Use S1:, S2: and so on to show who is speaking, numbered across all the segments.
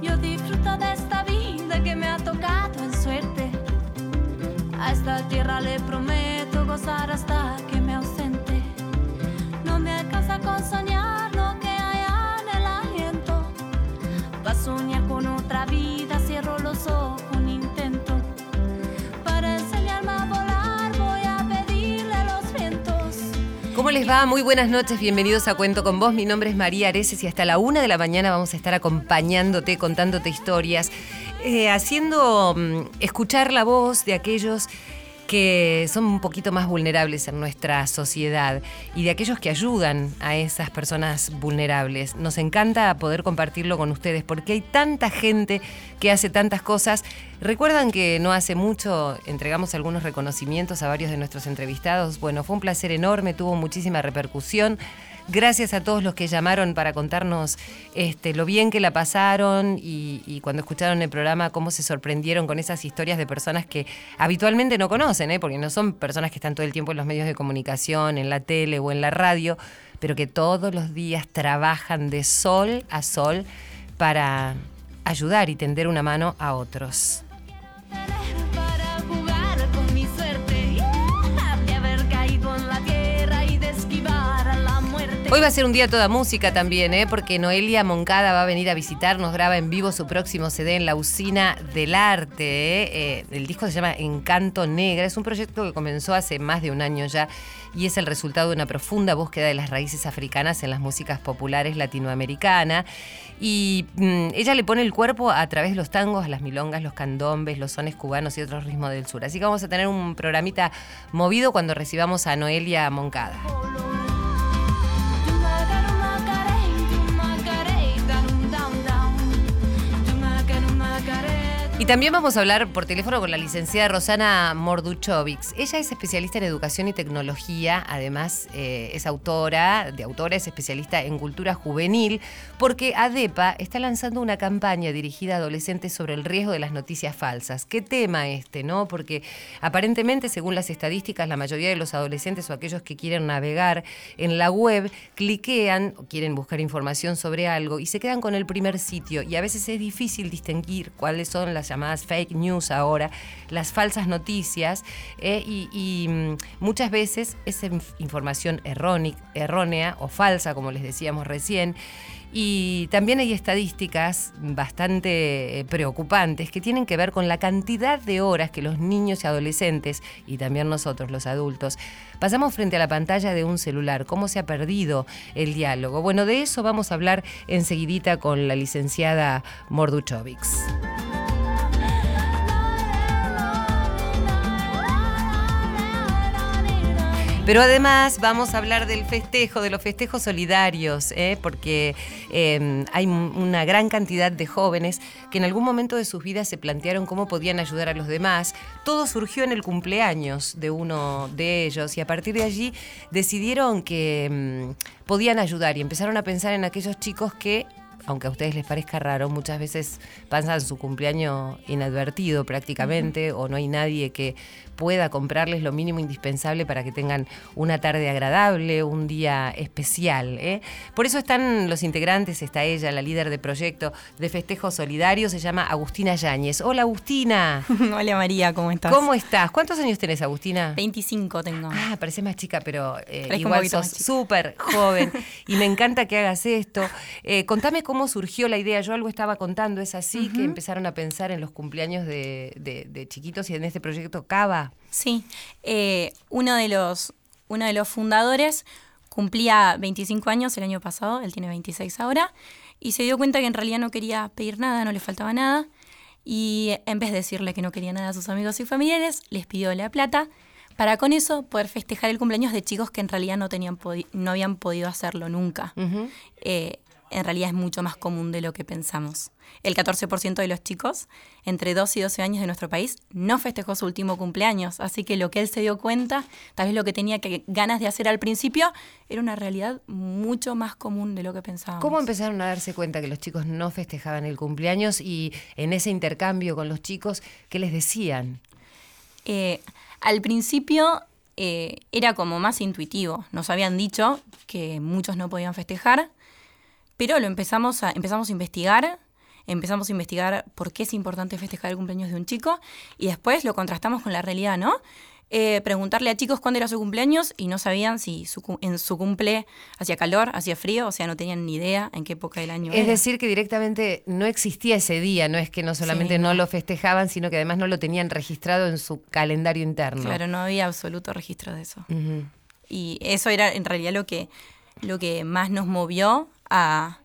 S1: Yo disfruto de esta vida que me ha tocado en suerte. A esta tierra le prometo gozar hasta
S2: les va? Muy buenas noches, bienvenidos a Cuento con Vos. Mi nombre es María Areces y hasta la una de la mañana vamos a estar acompañándote, contándote historias, eh, haciendo mm, escuchar la voz de aquellos que son un poquito más vulnerables en nuestra sociedad y de aquellos que ayudan a esas personas vulnerables. Nos encanta poder compartirlo con ustedes porque hay tanta gente que hace tantas cosas. Recuerdan que no hace mucho entregamos algunos reconocimientos a varios de nuestros entrevistados. Bueno, fue un placer enorme, tuvo muchísima repercusión. Gracias a todos los que llamaron para contarnos este, lo bien que la pasaron y, cuando escucharon el programa cómo se sorprendieron con esas historias de personas que habitualmente no conocen, ¿eh? porque no son personas que están todo el tiempo en los medios de comunicación, en la tele o en la radio, pero que todos los días trabajan de sol a sol para ayudar y tender una mano a otros. Hoy va a ser un día toda música también, ¿eh? porque Noelia Moncada va a venir a visitarnos, graba en vivo su próximo CD en la Usina del Arte. ¿eh? El disco se llama Encanto Negra, es un proyecto que comenzó hace más de un año ya y es el resultado de una profunda búsqueda de las raíces africanas en las músicas populares latinoamericanas. Y mm, ella le pone el cuerpo a través de los tangos, las milongas, los candombes, los sones cubanos y otros ritmos del sur. Así que vamos a tener un programita movido cuando recibamos a Noelia Moncada. También vamos a hablar por teléfono con la licenciada Rosana Morduchovics. Ella es especialista en educación y tecnología, además eh, es autora, de autora, es especialista en cultura juvenil, porque ADEPA está lanzando una campaña dirigida a adolescentes sobre el riesgo de las noticias falsas. ¿Qué tema este, no? Porque aparentemente, según las estadísticas, la mayoría de los adolescentes o aquellos que quieren navegar en la web cliquean o quieren buscar información sobre algo y se quedan con el primer sitio y a veces es difícil distinguir cuáles son las llamadas fake news ahora, las falsas noticias, eh, y, mm, muchas veces es inf- información errónea o falsa, como les decíamos recién. Y también hay estadísticas bastante eh, preocupantes que tienen que ver con la cantidad de horas que los niños y adolescentes, y también nosotros los adultos, pasamos frente a la pantalla de un celular, cómo se ha perdido el diálogo. Bueno, de eso vamos a hablar enseguidita con la licenciada Morduchovics. Pero además vamos a hablar del festejo, de los festejos solidarios, ¿eh? porque eh, hay una gran cantidad de jóvenes que en algún momento de sus vidas se plantearon cómo podían ayudar a los demás. Todo surgió en el cumpleaños de uno de ellos y a partir de allí decidieron que mm, podían ayudar y empezaron a pensar en aquellos chicos que aunque a ustedes les parezca raro, muchas veces pasan su cumpleaños inadvertido prácticamente o no hay nadie que pueda comprarles lo mínimo indispensable para que tengan una tarde agradable, un día especial. ¿eh? Por eso están los integrantes, está ella, la líder de proyecto de festejo solidario, se llama Agustina Yáñez. Hola Agustina,
S3: Hola María, ¿cómo estás?
S2: ¿cómo estás? ¿Cuántos años tenés Agustina?
S3: 25 tengo.
S2: Ah, parece más chica, pero eh, igual sos súper joven y me encanta que hagas esto. Eh, contame cómo surgió la idea. Yo algo estaba contando, es así que empezaron a pensar en los cumpleaños de, de- de chiquitos y en este proyecto Cava.
S3: Sí, eh, uno, de los, uno de los fundadores cumplía 25 años el año pasado, él tiene 26 ahora, y se dio cuenta que en realidad no quería pedir nada, no le faltaba nada, y en vez de decirle que no quería nada a sus amigos y familiares, les pidió la plata para con eso poder festejar el cumpleaños de chicos que en realidad no, tenían no habían podido hacerlo nunca. Eh, en realidad es mucho más común de lo que pensamos. El 14% de los chicos entre 2 y 12 años de nuestro país no festejó su último cumpleaños, así que lo que él se dio cuenta, tal vez lo que tenía que, ganas de hacer al principio, era una realidad mucho más común de lo que pensábamos.
S2: ¿Cómo empezaron a darse cuenta que los chicos no festejaban el cumpleaños y en ese intercambio con los chicos, qué les decían?
S3: Eh, al principio eh, era como más intuitivo. Nos habían dicho que muchos no podían festejar, pero lo empezamos a, empezamos a investigar, empezamos a investigar por qué es importante festejar el cumpleaños de un chico y después lo contrastamos con la realidad, ¿no? Eh, preguntarle a chicos cuándo era su cumpleaños y no sabían si en su cumple hacía calor, hacía frío, o sea, no tenían ni idea en qué época del año
S2: es decir, que directamente no existía ese día, no es que no solamente no. lo festejaban, sino que además no lo tenían registrado en su calendario interno.
S3: Claro, no había absoluto registro de eso. Y eso era en realidad lo que, lo que más nos movió a,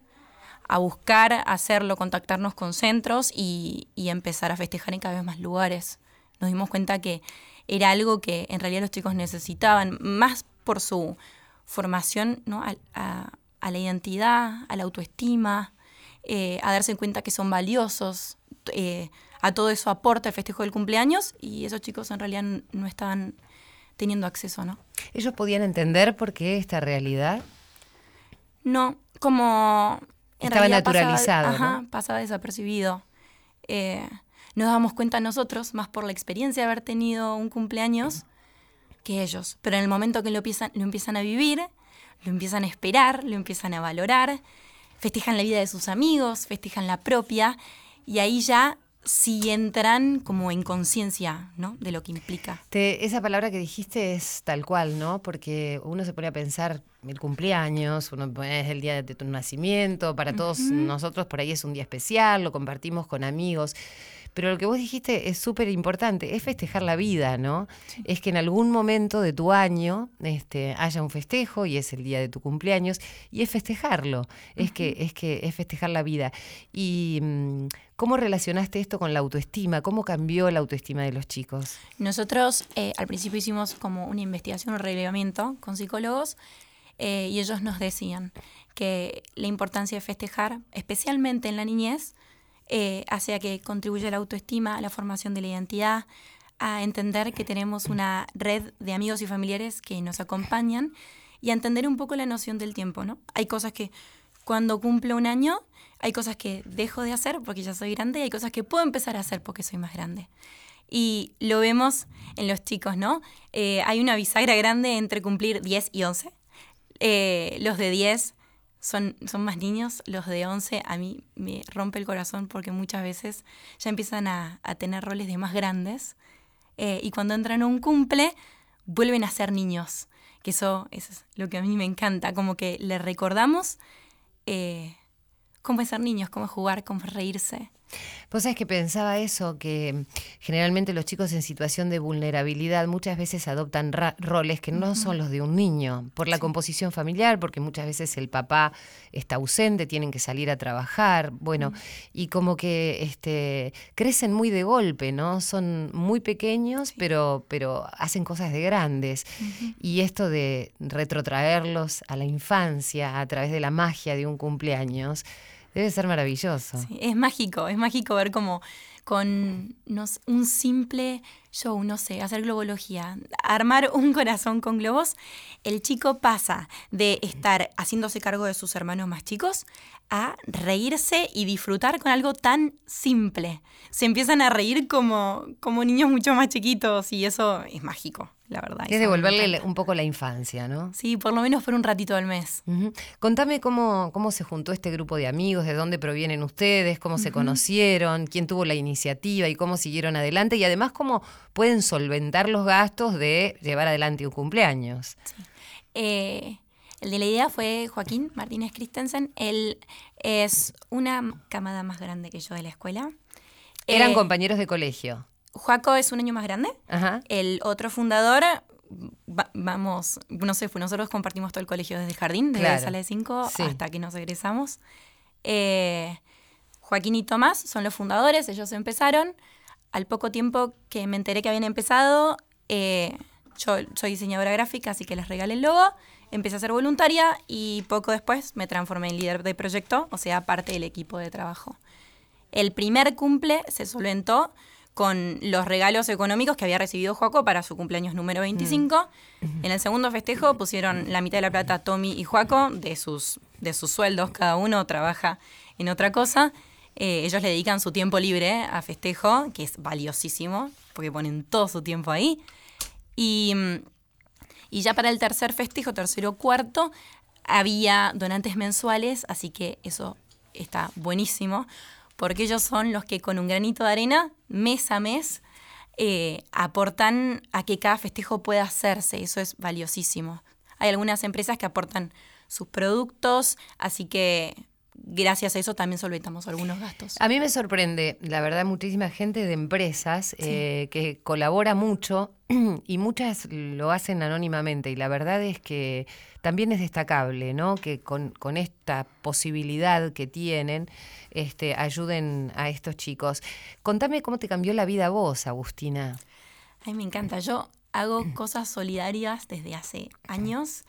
S3: buscar hacerlo, contactarnos con centros y, y empezar a festejar en cada vez más lugares. Nos dimos cuenta que era algo que en realidad los chicos necesitaban, más por su formación ¿no? a, la identidad, a la autoestima, eh, a darse cuenta que son valiosos. Eh, a todo eso aporta el festejo del cumpleaños y esos chicos en realidad no estaban teniendo acceso, ¿no?
S2: ¿Ellos podían entender por qué esta realidad?
S3: No, como...
S2: Estaba naturalizado.
S3: ajá, pasaba desapercibido. Eh, nos damos cuenta nosotros, más por la experiencia de haber tenido un cumpleaños, que ellos. Pero en el momento que lo empiezan, lo empiezan a vivir, lo empiezan a esperar, lo empiezan a valorar, festejan la vida de sus amigos, festejan la propia, y ahí ya sí entran como en conciencia ¿no? de lo que implica.
S2: esa palabra que dijiste es tal cual, ¿no? Porque uno se pone a pensar el cumpleaños, uno es el día de tu nacimiento, para todos nosotros por ahí es un día especial, lo compartimos con amigos. Pero lo que vos dijiste es súper importante, es festejar la vida, ¿no? Es que en algún momento de tu año este, haya un festejo y es el día de tu cumpleaños y es festejarlo, es, que, es que es festejar la vida. Y mm, ¿cómo relacionaste esto con la autoestima? ¿Cómo cambió la autoestima de los chicos?
S3: Nosotros eh, al principio hicimos como una investigación, un relevamiento con psicólogos eh, y ellos nos decían que la importancia de festejar, especialmente en la niñez, eh, hace a que contribuya a la autoestima, a la formación de la identidad, a entender que tenemos una red de amigos y familiares que nos acompañan y a entender un poco la noción del tiempo, ¿no? Hay cosas que cuando cumplo un año, hay cosas que dejo de hacer porque ya soy grande y hay cosas que puedo empezar a hacer porque soy más grande. Y lo vemos en los chicos, ¿no? Eh, hay una bisagra grande entre cumplir 10 y 11. Eh, los de 10 son, son más niños, los de 11 a mí me rompe el corazón porque muchas veces ya empiezan a, tener roles de más grandes eh, y cuando entran a un cumple vuelven a ser niños, que eso, es lo que a mí me encanta, como que le recordamos eh, cómo es ser niños, cómo jugar, cómo reírse.
S2: Vos sabés que pensaba eso, que generalmente los chicos en situación de vulnerabilidad muchas veces adoptan roles que no son los de un niño, por la composición familiar, porque muchas veces el papá está ausente, tienen que salir a trabajar, bueno, y como que este, crecen muy de golpe, ¿no? Son muy pequeños, pero, pero hacen cosas de grandes. Y esto de retrotraerlos a la infancia a través de la magia de un cumpleaños, Debe ser maravilloso.
S3: es mágico, es mágico ver cómo con un simple show, no sé, hacer globología, armar un corazón con globos, el chico pasa de estar haciéndose cargo de sus hermanos más chicos a reírse y disfrutar con algo tan simple. Se empiezan a reír como, como niños mucho más chiquitos y eso es mágico la verdad.
S2: Es devolverle un poco la infancia, ¿no?
S3: Sí, por lo menos por un ratito al mes.
S2: Contame cómo, cómo se juntó este grupo de amigos, de dónde provienen ustedes, cómo se conocieron, quién tuvo la iniciativa y cómo siguieron adelante y además cómo pueden solventar los gastos de llevar adelante un cumpleaños.
S3: Eh, el de la idea fue Joaquín Martínez Christensen. Él es una camada más grande que yo de la escuela.
S2: Eran eh, compañeros de colegio.
S3: Juaco es un año más grande. El otro fundador, vamos, no sé, nosotros compartimos todo el colegio desde jardín, desde la sala de 5 hasta que nos egresamos. Eh, Joaquín y Tomás son los fundadores, ellos empezaron. Al poco tiempo que me enteré que habían empezado, eh, yo soy diseñadora gráfica, así que les regalé el logo, empecé a ser voluntaria y poco después me transformé en líder de proyecto, o sea, parte del equipo de trabajo. El primer cumple se solventó con los regalos económicos que había recibido Joaco para su cumpleaños número 25. Mm. En el segundo festejo pusieron la mitad de la plata Tommy y Joaco, de sus, de sus sueldos, cada uno trabaja en otra cosa. Eh, ellos le dedican su tiempo libre a festejo, que es valiosísimo, porque ponen todo su tiempo ahí. Y, y ya para el tercer festejo, tercero o cuarto, había donantes mensuales, así que eso está buenísimo, porque ellos son los que con un granito de arena, mes a mes, eh, aportan a que cada festejo pueda hacerse. Eso es valiosísimo. Hay algunas empresas que aportan sus productos, así que gracias a eso también solventamos algunos gastos.
S2: A mí me sorprende, la verdad, muchísima gente de empresas eh, que colabora mucho y muchas lo hacen anónimamente y la verdad es que también es destacable, ¿no? Que con, esta posibilidad que tienen, este, ayuden a estos chicos. Contame cómo te cambió la vida a vos, Agustina.
S3: Ay, me encanta. Yo hago cosas solidarias desde hace años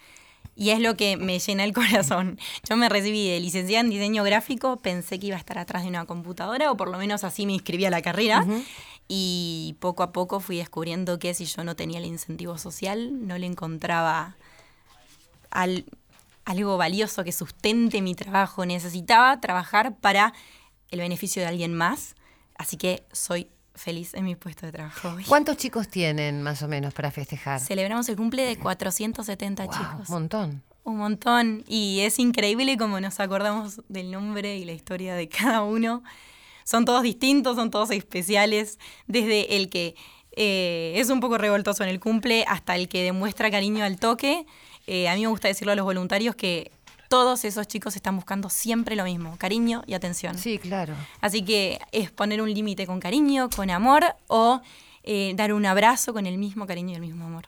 S3: y es lo que me llena el corazón. Yo me recibí de licenciada en diseño gráfico, pensé que iba a estar atrás de una computadora, o por lo menos así me inscribí a la carrera. Y poco a poco fui descubriendo que si yo no tenía el incentivo social, no le encontraba algo valioso que sustente mi trabajo. Necesitaba trabajar para el beneficio de alguien más. Así que soy feliz en mi puesto de trabajo hoy.
S2: ¿Cuántos chicos tienen más o menos para festejar?
S3: Celebramos el cumple de 470 chicos.
S2: Un montón.
S3: Un montón. Y es increíble como nos acordamos del nombre y la historia de cada uno. Son todos distintos, son todos especiales. Desde el que eh, es un poco revoltoso en el cumple hasta el que demuestra cariño al toque. Eh, a mí me gusta decirlo a los voluntarios que todos esos chicos están buscando siempre lo mismo, cariño y atención.
S2: Sí, claro.
S3: Así que es poner un límite con cariño, con amor o eh, dar un abrazo con el mismo cariño y el mismo amor.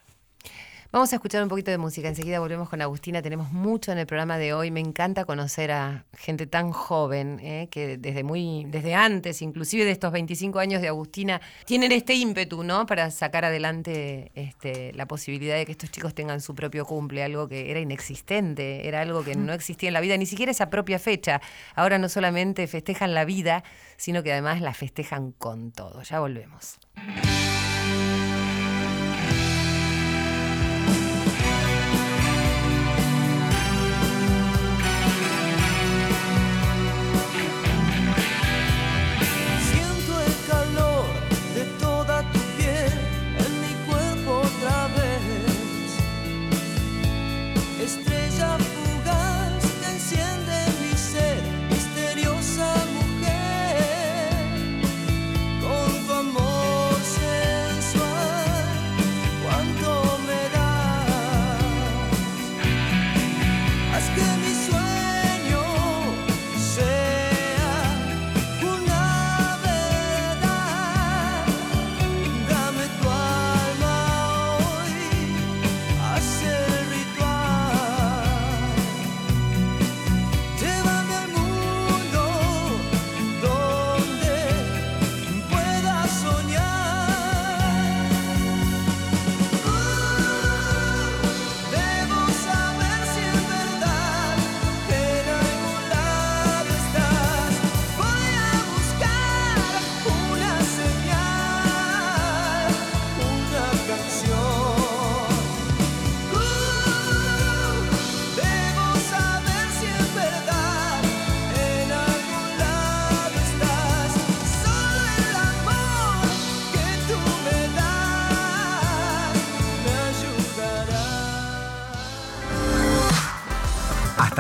S2: Vamos a escuchar un poquito de música. Enseguida volvemos con Agustina. Tenemos mucho en el programa de hoy. Me encanta conocer a gente tan joven, eh, que desde muy, desde antes, inclusive de estos 25 años de Agustina, tienen este ímpetu, ¿no? Para sacar adelante este, la posibilidad de que estos chicos tengan su propio cumple, algo que era inexistente, era algo que no existía en la vida, ni siquiera esa propia fecha. Ahora no solamente festejan la vida, sino que además la festejan con todo. Ya volvemos.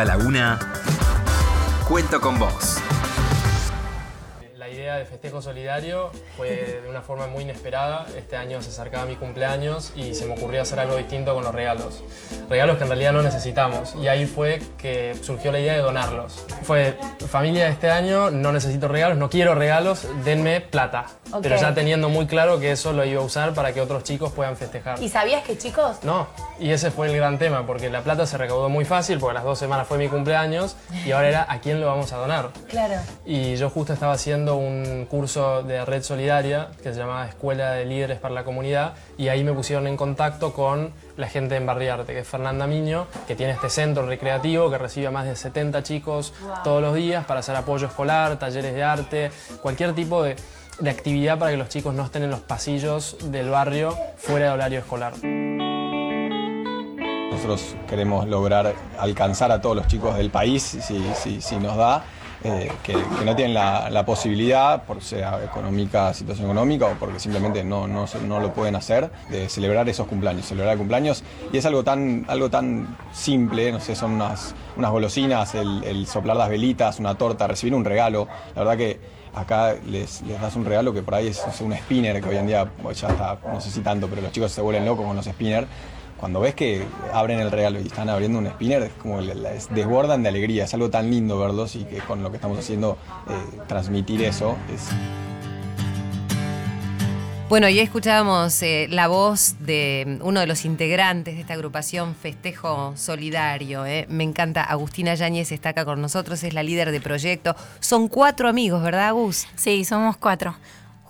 S4: La una, cuento con vos.
S5: De festejo solidario fue de una forma muy inesperada. Este año se acercaba mi cumpleaños y se me ocurrió hacer algo distinto con los regalos. Regalos que en realidad no necesitamos. Y ahí fue que surgió la idea de donarlos. Fue, familia, este año no necesito regalos, no quiero regalos, denme plata. Pero ya teniendo muy claro que eso lo iba a usar para que otros chicos puedan festejar.
S6: ¿Y sabías que chicos?
S5: No, y ese fue el gran tema, porque la plata se recaudó muy fácil, porque las dos semanas fue mi cumpleaños, y ahora era a quién lo vamos a donar.
S6: Claro.
S5: Y yo justo estaba haciendo un curso de red solidaria que se llamaba Escuela de Líderes para la Comunidad, y ahí me pusieron en contacto con la gente en Barriarte, que es Fernanda Miño, que tiene este centro recreativo que recibe a más de 70 chicos todos los días para hacer apoyo escolar, talleres de arte, cualquier tipo de de actividad para que los chicos no estén en los pasillos del barrio fuera de horario escolar.
S7: Nosotros queremos lograr alcanzar a todos los chicos del país, si, si, si nos da,
S6: que, no tienen la, posibilidad, por sea económica, situación económica o porque simplemente no, no, no lo pueden hacer, de celebrar esos cumpleaños, celebrar el cumpleaños. Y es algo tan, algo tan simple, no sé, son unas, unas golosinas, el, el soplar las velitas, una torta, recibir un regalo. La verdad que acá les, les das un regalo que por ahí es, es un spinner, que hoy en día pues, ya está, no sé si tanto, pero los chicos se vuelven locos con los spinners. Cuando ves que abren el regalo y están abriendo un spinner, es como les desbordan de alegría. Es algo tan lindo verlos y que con lo que estamos haciendo, eh, transmitir eso es,
S2: Bueno, y escuchábamos eh, la voz de uno de los integrantes de esta agrupación Festejo Solidario. eh. Me encanta, Agustina Yáñez está acá con nosotros, es la líder de proyecto. Son cuatro amigos, ¿verdad, Agus?
S3: Sí, somos cuatro.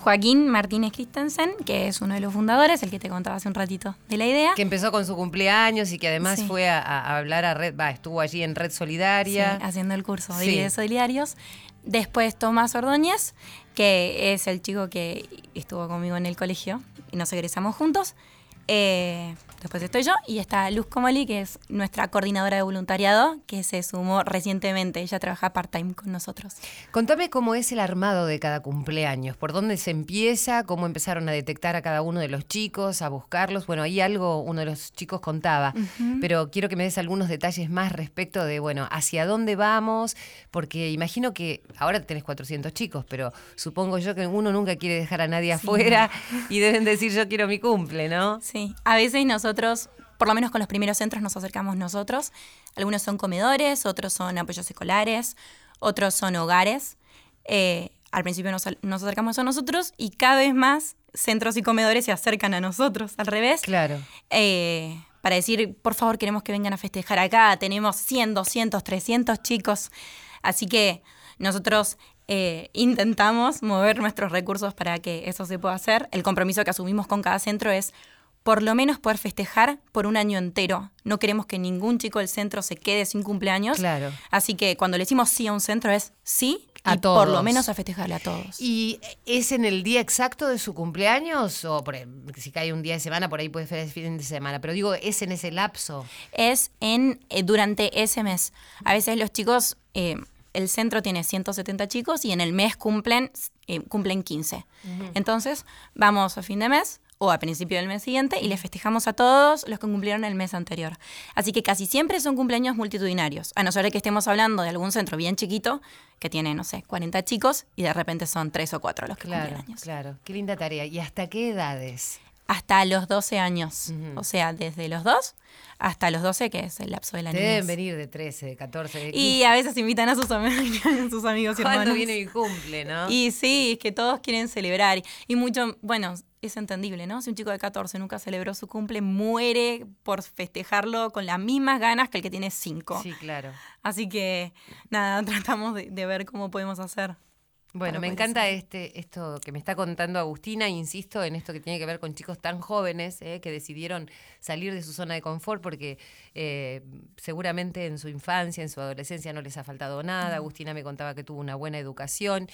S3: Joaquín Martínez Christensen, que es uno de los fundadores, el que te contaba hace un ratito de la idea.
S2: Que empezó con su cumpleaños y que además
S3: Sí.
S2: fue a, a hablar a Red, va, estuvo allí en Red Solidaria.
S3: Sí, haciendo el curso de
S2: Sí.
S3: solidarios. Después Tomás Ordóñez, que es el chico que estuvo conmigo en el colegio y nos egresamos juntos. Eh, después estoy yo y está Luz Comoli, que es nuestra coordinadora de voluntariado, que se sumó recientemente. Ella trabaja part-time con nosotros.
S2: Contame cómo es el armado de cada cumpleaños, por dónde se empieza, cómo empezaron a detectar a cada uno de los chicos, a buscarlos. Bueno, ahí algo uno de los chicos contaba, pero quiero que me des algunos detalles más respecto de, bueno, hacia dónde vamos, porque imagino que ahora tenés 400 chicos, pero supongo yo que uno nunca quiere dejar a nadie afuera y deben decir yo quiero mi cumple, ¿no?
S3: Sí, a veces nosotros, por lo menos con los primeros centros nos acercamos nosotros. Algunos son comedores, otros son apoyos escolares, otros son hogares. Eh, al principio nos, nos acercamos a nosotros y cada vez más centros y comedores se acercan a nosotros, al revés.
S2: Claro.
S3: Eh, para decir, por favor, queremos que vengan a festejar acá. Tenemos 100, 200, 300 chicos. Así que nosotros eh, intentamos mover nuestros recursos para que eso se pueda hacer. El compromiso que asumimos con cada centro es por lo menos poder festejar por un año entero. No queremos que ningún chico del centro se quede sin cumpleaños.
S2: Claro.
S3: Así que cuando le decimos sí a un centro es sí
S2: A
S3: y por lo
S2: todos.
S3: menos a festejarle a todos.
S2: ¿Y es en el día exacto de su cumpleaños? O por, ejemplo, si cae un día de semana, por ahí puede ser el fin de semana. Pero digo, ¿es en ese lapso?
S3: es en eh, durante ese mes. A veces los chicos, eh, el centro tiene 170 chicos y en el mes cumplen, eh, cumplen 15. Entonces, vamos a fin de mes o a principio del mes siguiente y les festejamos a todos los que cumplieron el mes anterior. Así que casi siempre son cumpleaños multitudinarios, a no ser que estemos hablando de algún centro bien chiquito que tiene, no sé, 40 chicos y de repente son 3 o 4 los que
S2: Claro,
S3: cumplen años.
S2: claro. Qué linda tarea. ¿Y hasta qué edades?
S3: Hasta los 12 años, o sea, desde los 2 hasta los 12, que es el lapso de la
S2: Te
S3: niñez.
S2: deben venir de 13, de 14, de 15.
S3: Y a veces invitan a sus, am- a sus amigos y
S2: ¿Cuándo
S3: hermanos.
S2: viene mi cumple, no?
S3: Y sí, es que todos quieren celebrar. Y mucho, bueno, es entendible, ¿no? Si un chico de 14 nunca celebró su cumple, muere por festejarlo con las mismas ganas que el que tiene 5.
S2: Sí, claro.
S3: Así que, nada, tratamos de, de ver cómo podemos hacer.
S2: Bueno, me encanta este, esto que me está contando Agustina, insisto en esto que tiene que ver con chicos tan jóvenes eh, que decidieron salir de su zona de confort porque eh, seguramente en su infancia, en su adolescencia no les ha faltado nada. Agustina me contaba que tuvo una buena educación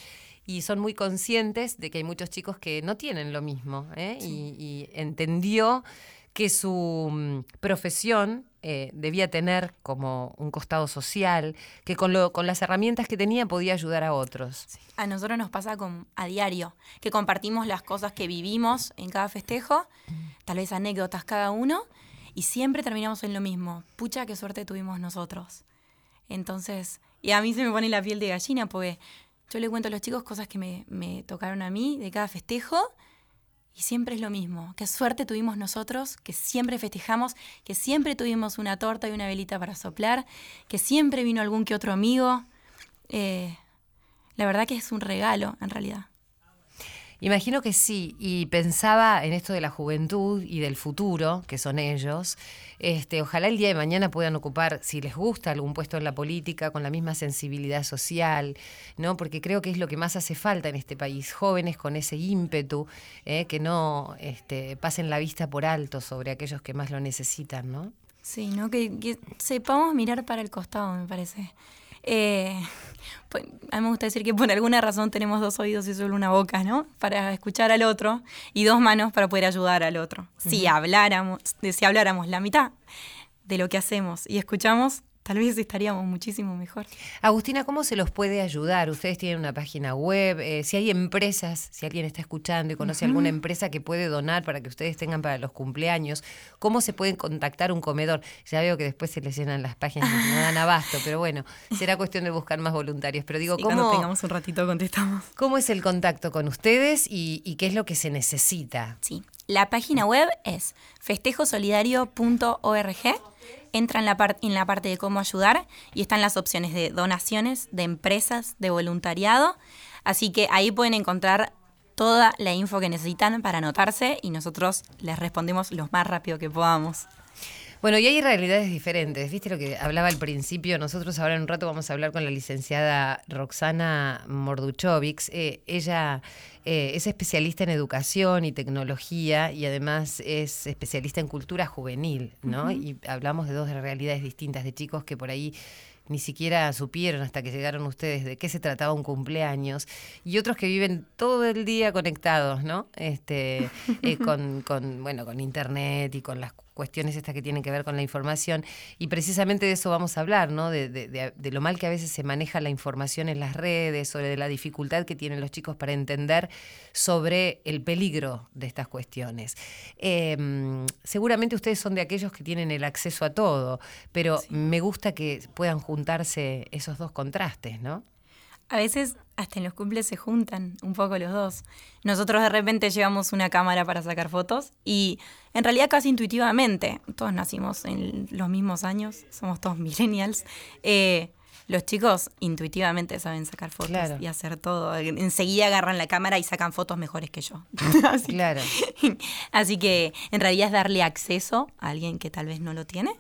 S2: y son muy conscientes de que hay muchos chicos que no tienen lo mismo eh, y, y entendió que su mm, profesión eh, debía tener como un costado social, que con, lo, con las herramientas que tenía podía ayudar a otros.
S3: A nosotros nos pasa con, a diario, que compartimos las cosas que vivimos en cada festejo, tal vez anécdotas cada uno, y siempre terminamos en lo mismo. Pucha, qué suerte tuvimos nosotros. Entonces, y a mí se me pone la piel de gallina porque yo le cuento a los chicos cosas que me, me tocaron a mí de cada festejo y siempre es lo mismo. Qué suerte tuvimos nosotros, que siempre festejamos, que siempre tuvimos una torta y una velita para soplar, que siempre vino algún que otro amigo. Eh, la verdad que es un regalo, en realidad.
S2: Imagino que sí, y pensaba en esto de la juventud y del futuro, que son ellos. Este, ojalá el día de mañana puedan ocupar, si les gusta, algún puesto en la política con la misma sensibilidad social, ¿no? Porque creo que es lo que más hace falta en este país, jóvenes con ese ímpetu, ¿eh? que no este, pasen la vista por alto sobre aquellos que más lo necesitan, ¿no?
S3: Sí, ¿no? Que, que sepamos mirar para el costado, me parece. Eh, pues, a mí me gusta decir que por alguna razón tenemos dos oídos y solo una boca, ¿no? Para escuchar al otro y dos manos para poder ayudar al otro. Si habláramos, si habláramos la mitad de lo que hacemos y escuchamos, tal vez estaríamos muchísimo mejor.
S2: Agustina, ¿cómo se los puede ayudar? Ustedes tienen una página web, eh, si hay empresas, si alguien está escuchando y conoce alguna empresa que puede donar para que ustedes tengan para los cumpleaños, ¿cómo se pueden contactar un comedor? Ya veo que después se les llenan las páginas y no dan abasto, pero bueno, será cuestión de buscar más voluntarios. Pero digo,
S3: Sí,
S2: ¿cómo,
S3: Cuando tengamos un ratito contestamos.
S2: ¿cómo es el contacto con ustedes y, y qué es lo que se necesita?
S3: Sí. La página web es festejosolidario.org. Entra en la, en la parte de cómo ayudar y están las opciones de donaciones, de empresas, de voluntariado. Así que ahí pueden encontrar toda la info que necesitan para anotarse y nosotros les respondemos lo más rápido que podamos.
S2: Bueno, y hay realidades diferentes. ¿Viste lo que hablaba al principio? Nosotros ahora en un rato vamos a hablar con la licenciada Roxana Morduchovics. Eh, ella eh, es especialista en educación y tecnología y además es especialista en cultura juvenil, ¿no? Y hablamos de dos realidades distintas, de chicos que por ahí ni siquiera supieron hasta que llegaron ustedes de qué se trataba un cumpleaños y otros que viven todo el día conectados, ¿no? Este, eh, con, con, bueno, con internet y con las cuestiones estas que tienen que ver con la información y precisamente de eso vamos a hablar, ¿no? De, de- de- de lo mal que a veces se maneja la información en las redes, sobre la dificultad que tienen los chicos para entender sobre el peligro de estas cuestiones. Eh, seguramente ustedes son de aquellos que tienen el acceso a todo, pero me gusta que puedan juntarse esos dos contrastes, ¿no?
S3: A veces hasta en los cumples se juntan un poco los dos. Nosotros de repente llevamos una cámara para sacar fotos y en realidad casi intuitivamente, todos nacimos en los mismos años, somos todos millennials, eh, los chicos intuitivamente saben sacar fotos
S2: Claro.
S3: y hacer todo. Enseguida agarran la cámara y sacan fotos mejores que yo. Así,
S2: Claro.
S3: así que en realidad es darle acceso a alguien que tal vez no lo tiene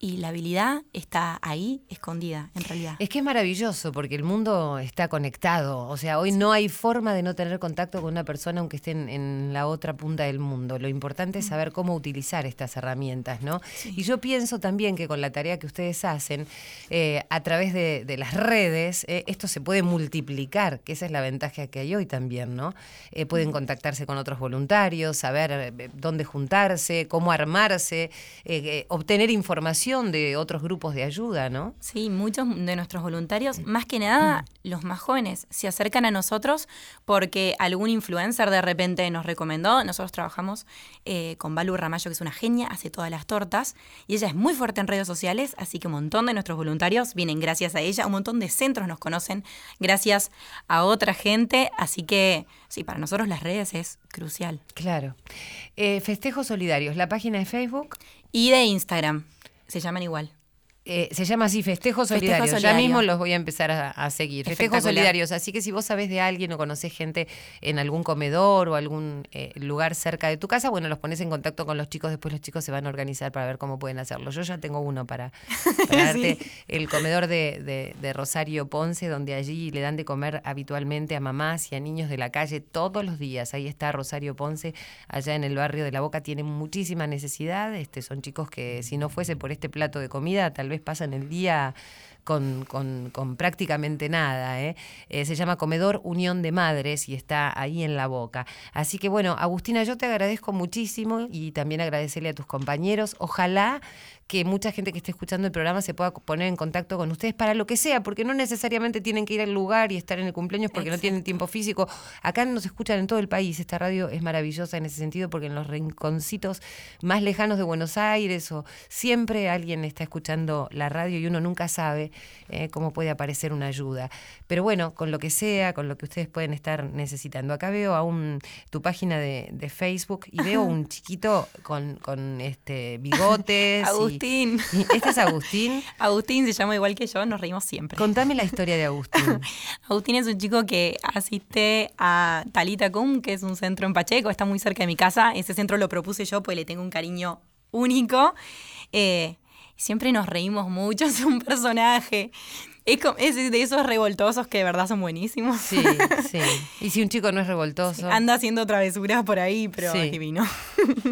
S3: y la habilidad está ahí, escondida, en realidad.
S2: Es que es maravilloso porque el mundo está conectado. O sea, hoy no hay forma de no tener contacto con una persona aunque esté en, la otra punta del mundo. Lo importante es saber cómo utilizar estas herramientas, ¿no? Y yo pienso también que con la tarea que ustedes hacen, eh, a través de, de las redes, eh, esto se puede multiplicar, que esa es la ventaja que hay hoy también, ¿no? Eh, pueden contactarse con otros voluntarios, saber dónde juntarse, cómo armarse, obtener información de otros grupos de ayuda, ¿no?
S3: Sí, muchos de nuestros voluntarios, más que nada los más jóvenes, se acercan a nosotros porque algún influencer de repente nos recomendó. Nosotros trabajamos eh, con Balu Ramallo, que es una genia, hace todas las tortas y ella es muy fuerte en redes sociales, así que un montón de nuestros voluntarios vienen gracias a ella, un montón de centros nos conocen gracias a otra gente, así que sí, para nosotros las redes es crucial.
S2: Claro. Eh, Festejos Solidarios, la página de Facebook
S3: Y de Instagram, se llaman igual.
S2: Eh, se llama así, Festejos
S3: Festejo
S2: Solidarios. Ya
S3: Solidario.
S2: mismo los voy a empezar a, a seguir. Festejos. Solidarios. Así que si vos sabés de alguien o conocés gente en algún comedor o algún eh, lugar cerca de tu casa, bueno, los pones en contacto con los chicos. Después los chicos se van a organizar para ver cómo pueden hacerlo. Yo ya tengo uno para, para darte el comedor de, de- de Rosario Ponce, donde allí le dan de comer habitualmente a mamás y a niños de la calle todos los días. Ahí está Rosario Ponce, allá en el barrio de La Boca. Tienen muchísima necesidad. Este, son chicos que si no fuese por este plato de comida, tal vez pasan el día con, prácticamente nada. ¿eh? Eh, se llama Comedor Unión de Madres y está ahí en la boca. Así que bueno, Agustina, yo te agradezco muchísimo y también agradecerle a tus compañeros. Ojalá que mucha gente que esté escuchando el programa se pueda poner en contacto con ustedes para lo que sea, porque no necesariamente tienen que ir al lugar y estar en el cumpleaños porque no tienen tiempo físico. Acá nos escuchan en todo el país. Esta radio es maravillosa en ese sentido porque en los rinconcitos más lejanos de Buenos Aires o siempre alguien está escuchando la radio y uno nunca sabe eh, cómo puede aparecer una ayuda. Pero bueno, con lo que sea, con lo que ustedes pueden estar necesitando. Acá veo aún tu página de, de Facebook y veo un chiquito con, con este bigotes. y-
S3: Agustín.
S2: este es Agustín.
S3: Agustín se llama igual que yo, nos reímos siempre.
S2: Contame la historia de Agustín.
S3: Agustín es un chico que asiste a Talita Cum, que es un centro en Pacheco, está muy cerca de mi casa. Ese centro lo propuse yo porque le tengo un cariño único. Eh, siempre nos reímos mucho, es un personaje. Es, de esos revoltosos que de verdad son buenísimos.
S2: Sí, sí. Y si un chico no es revoltoso.
S3: Anda haciendo travesuras por ahí, pero
S2: Sí.
S3: es divino.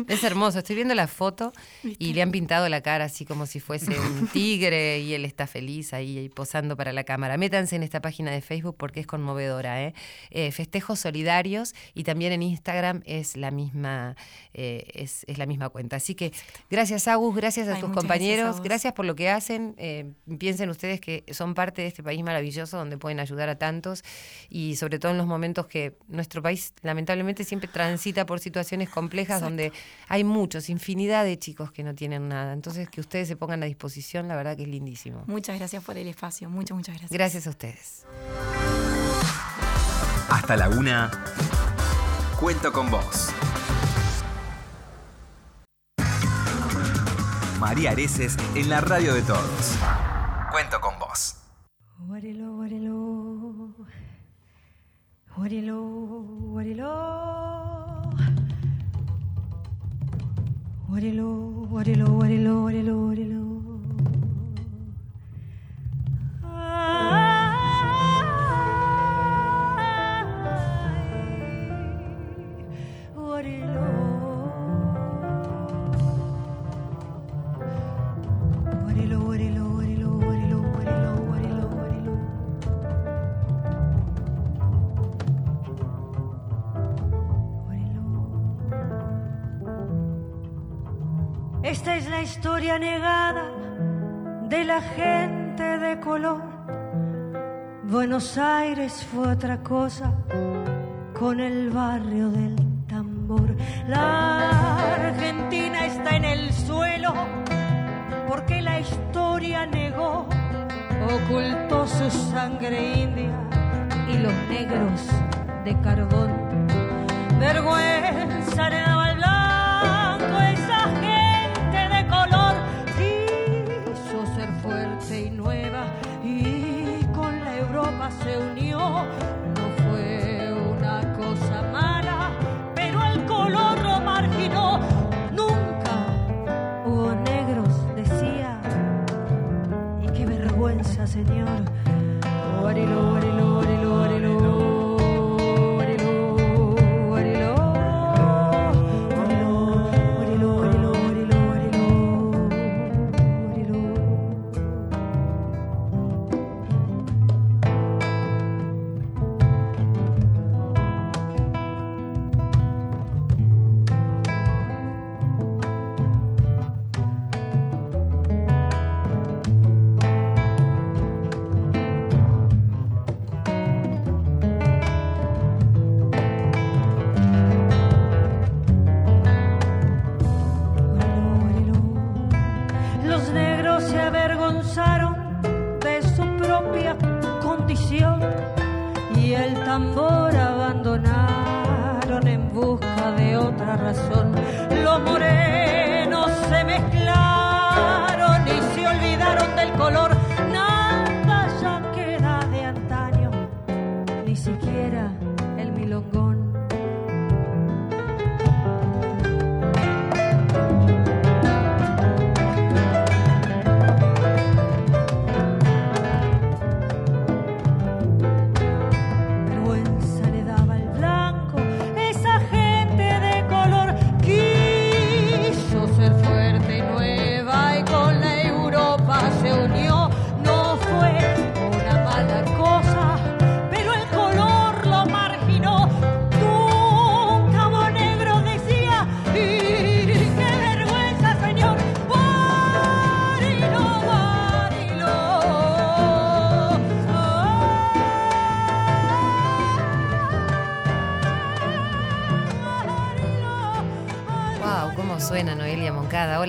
S2: Es hermoso, estoy viendo la foto y le han pintado la cara así como si fuese un tigre y él está feliz ahí, ahí posando para la cámara. Métanse en esta página de Facebook porque es conmovedora. ¿eh? Eh, festejos solidarios y también en Instagram es la misma eh, es, es la misma cuenta. Así que gracias Agus, gracias a
S3: Ay,
S2: tus compañeros,
S3: gracias
S2: por lo que hacen. Eh, piensen ustedes que son parte de este país maravilloso donde pueden ayudar a tantos y sobre todo en los momentos que nuestro país lamentablemente siempre transita por situaciones complejas donde hay muchos, infinidad de chicos que no tienen nada. Entonces que ustedes se pongan a disposición, la verdad que es lindísimo.
S3: Muchas gracias por el espacio. Muchas, muchas gracias.
S2: Gracias a ustedes.
S4: Hasta la una. Cuento con vos. María Areces en la radio de todos. Cuento con vos.
S7: Warilo, warilo, warilo, warilo, warilo, warilo, warilo, warilo, warilo. Gente de color. Buenos Aires fue otra cosa con el barrio del tambor. La Argentina está en el suelo porque la historia negó, ocultó su sangre india y los negros de carbón. Vergüenza le
S2: 我。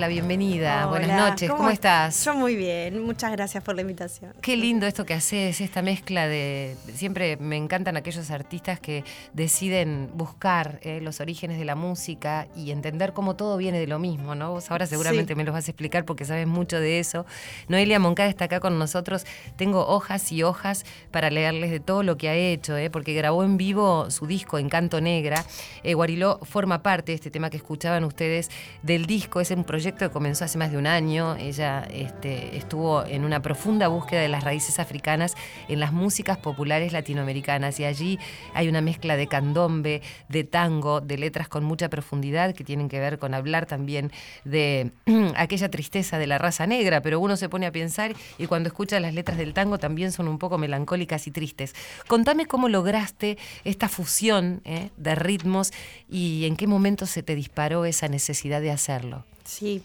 S2: Hola, bienvenida. Buenas noches. ¿Cómo, estás?
S8: Yo muy bien, muchas gracias por la invitación.
S2: Qué lindo esto que haces, esta mezcla de... Siempre me encantan aquellos artistas que deciden buscar eh, los orígenes de la música y entender cómo todo viene de lo mismo, ¿no? Vos ahora seguramente
S8: Sí.
S2: me lo vas a explicar porque sabes mucho de eso. Noelia Moncada está acá con nosotros. Tengo hojas y hojas para leerles de todo lo que ha hecho, ¿eh? porque grabó en vivo su disco Encanto Negra. Eh, Guariló forma parte de este tema que escuchaban ustedes del disco. Es un proyecto que comenzó hace más de un año. Ella este, estuvo en una profunda búsqueda de las raíces africanas en las músicas populares latinoamericanas y allí hay una mezcla de candombe, de tango, de letras con mucha profundidad que tienen que ver con hablar también de aquella tristeza de la raza negra, pero uno se pone a pensar y cuando escucha las letras del tango también son un poco melancólicas y tristes. Contame cómo lograste esta fusión ¿eh? de ritmos y en qué momento se te disparó esa necesidad de hacerlo.
S8: Sí.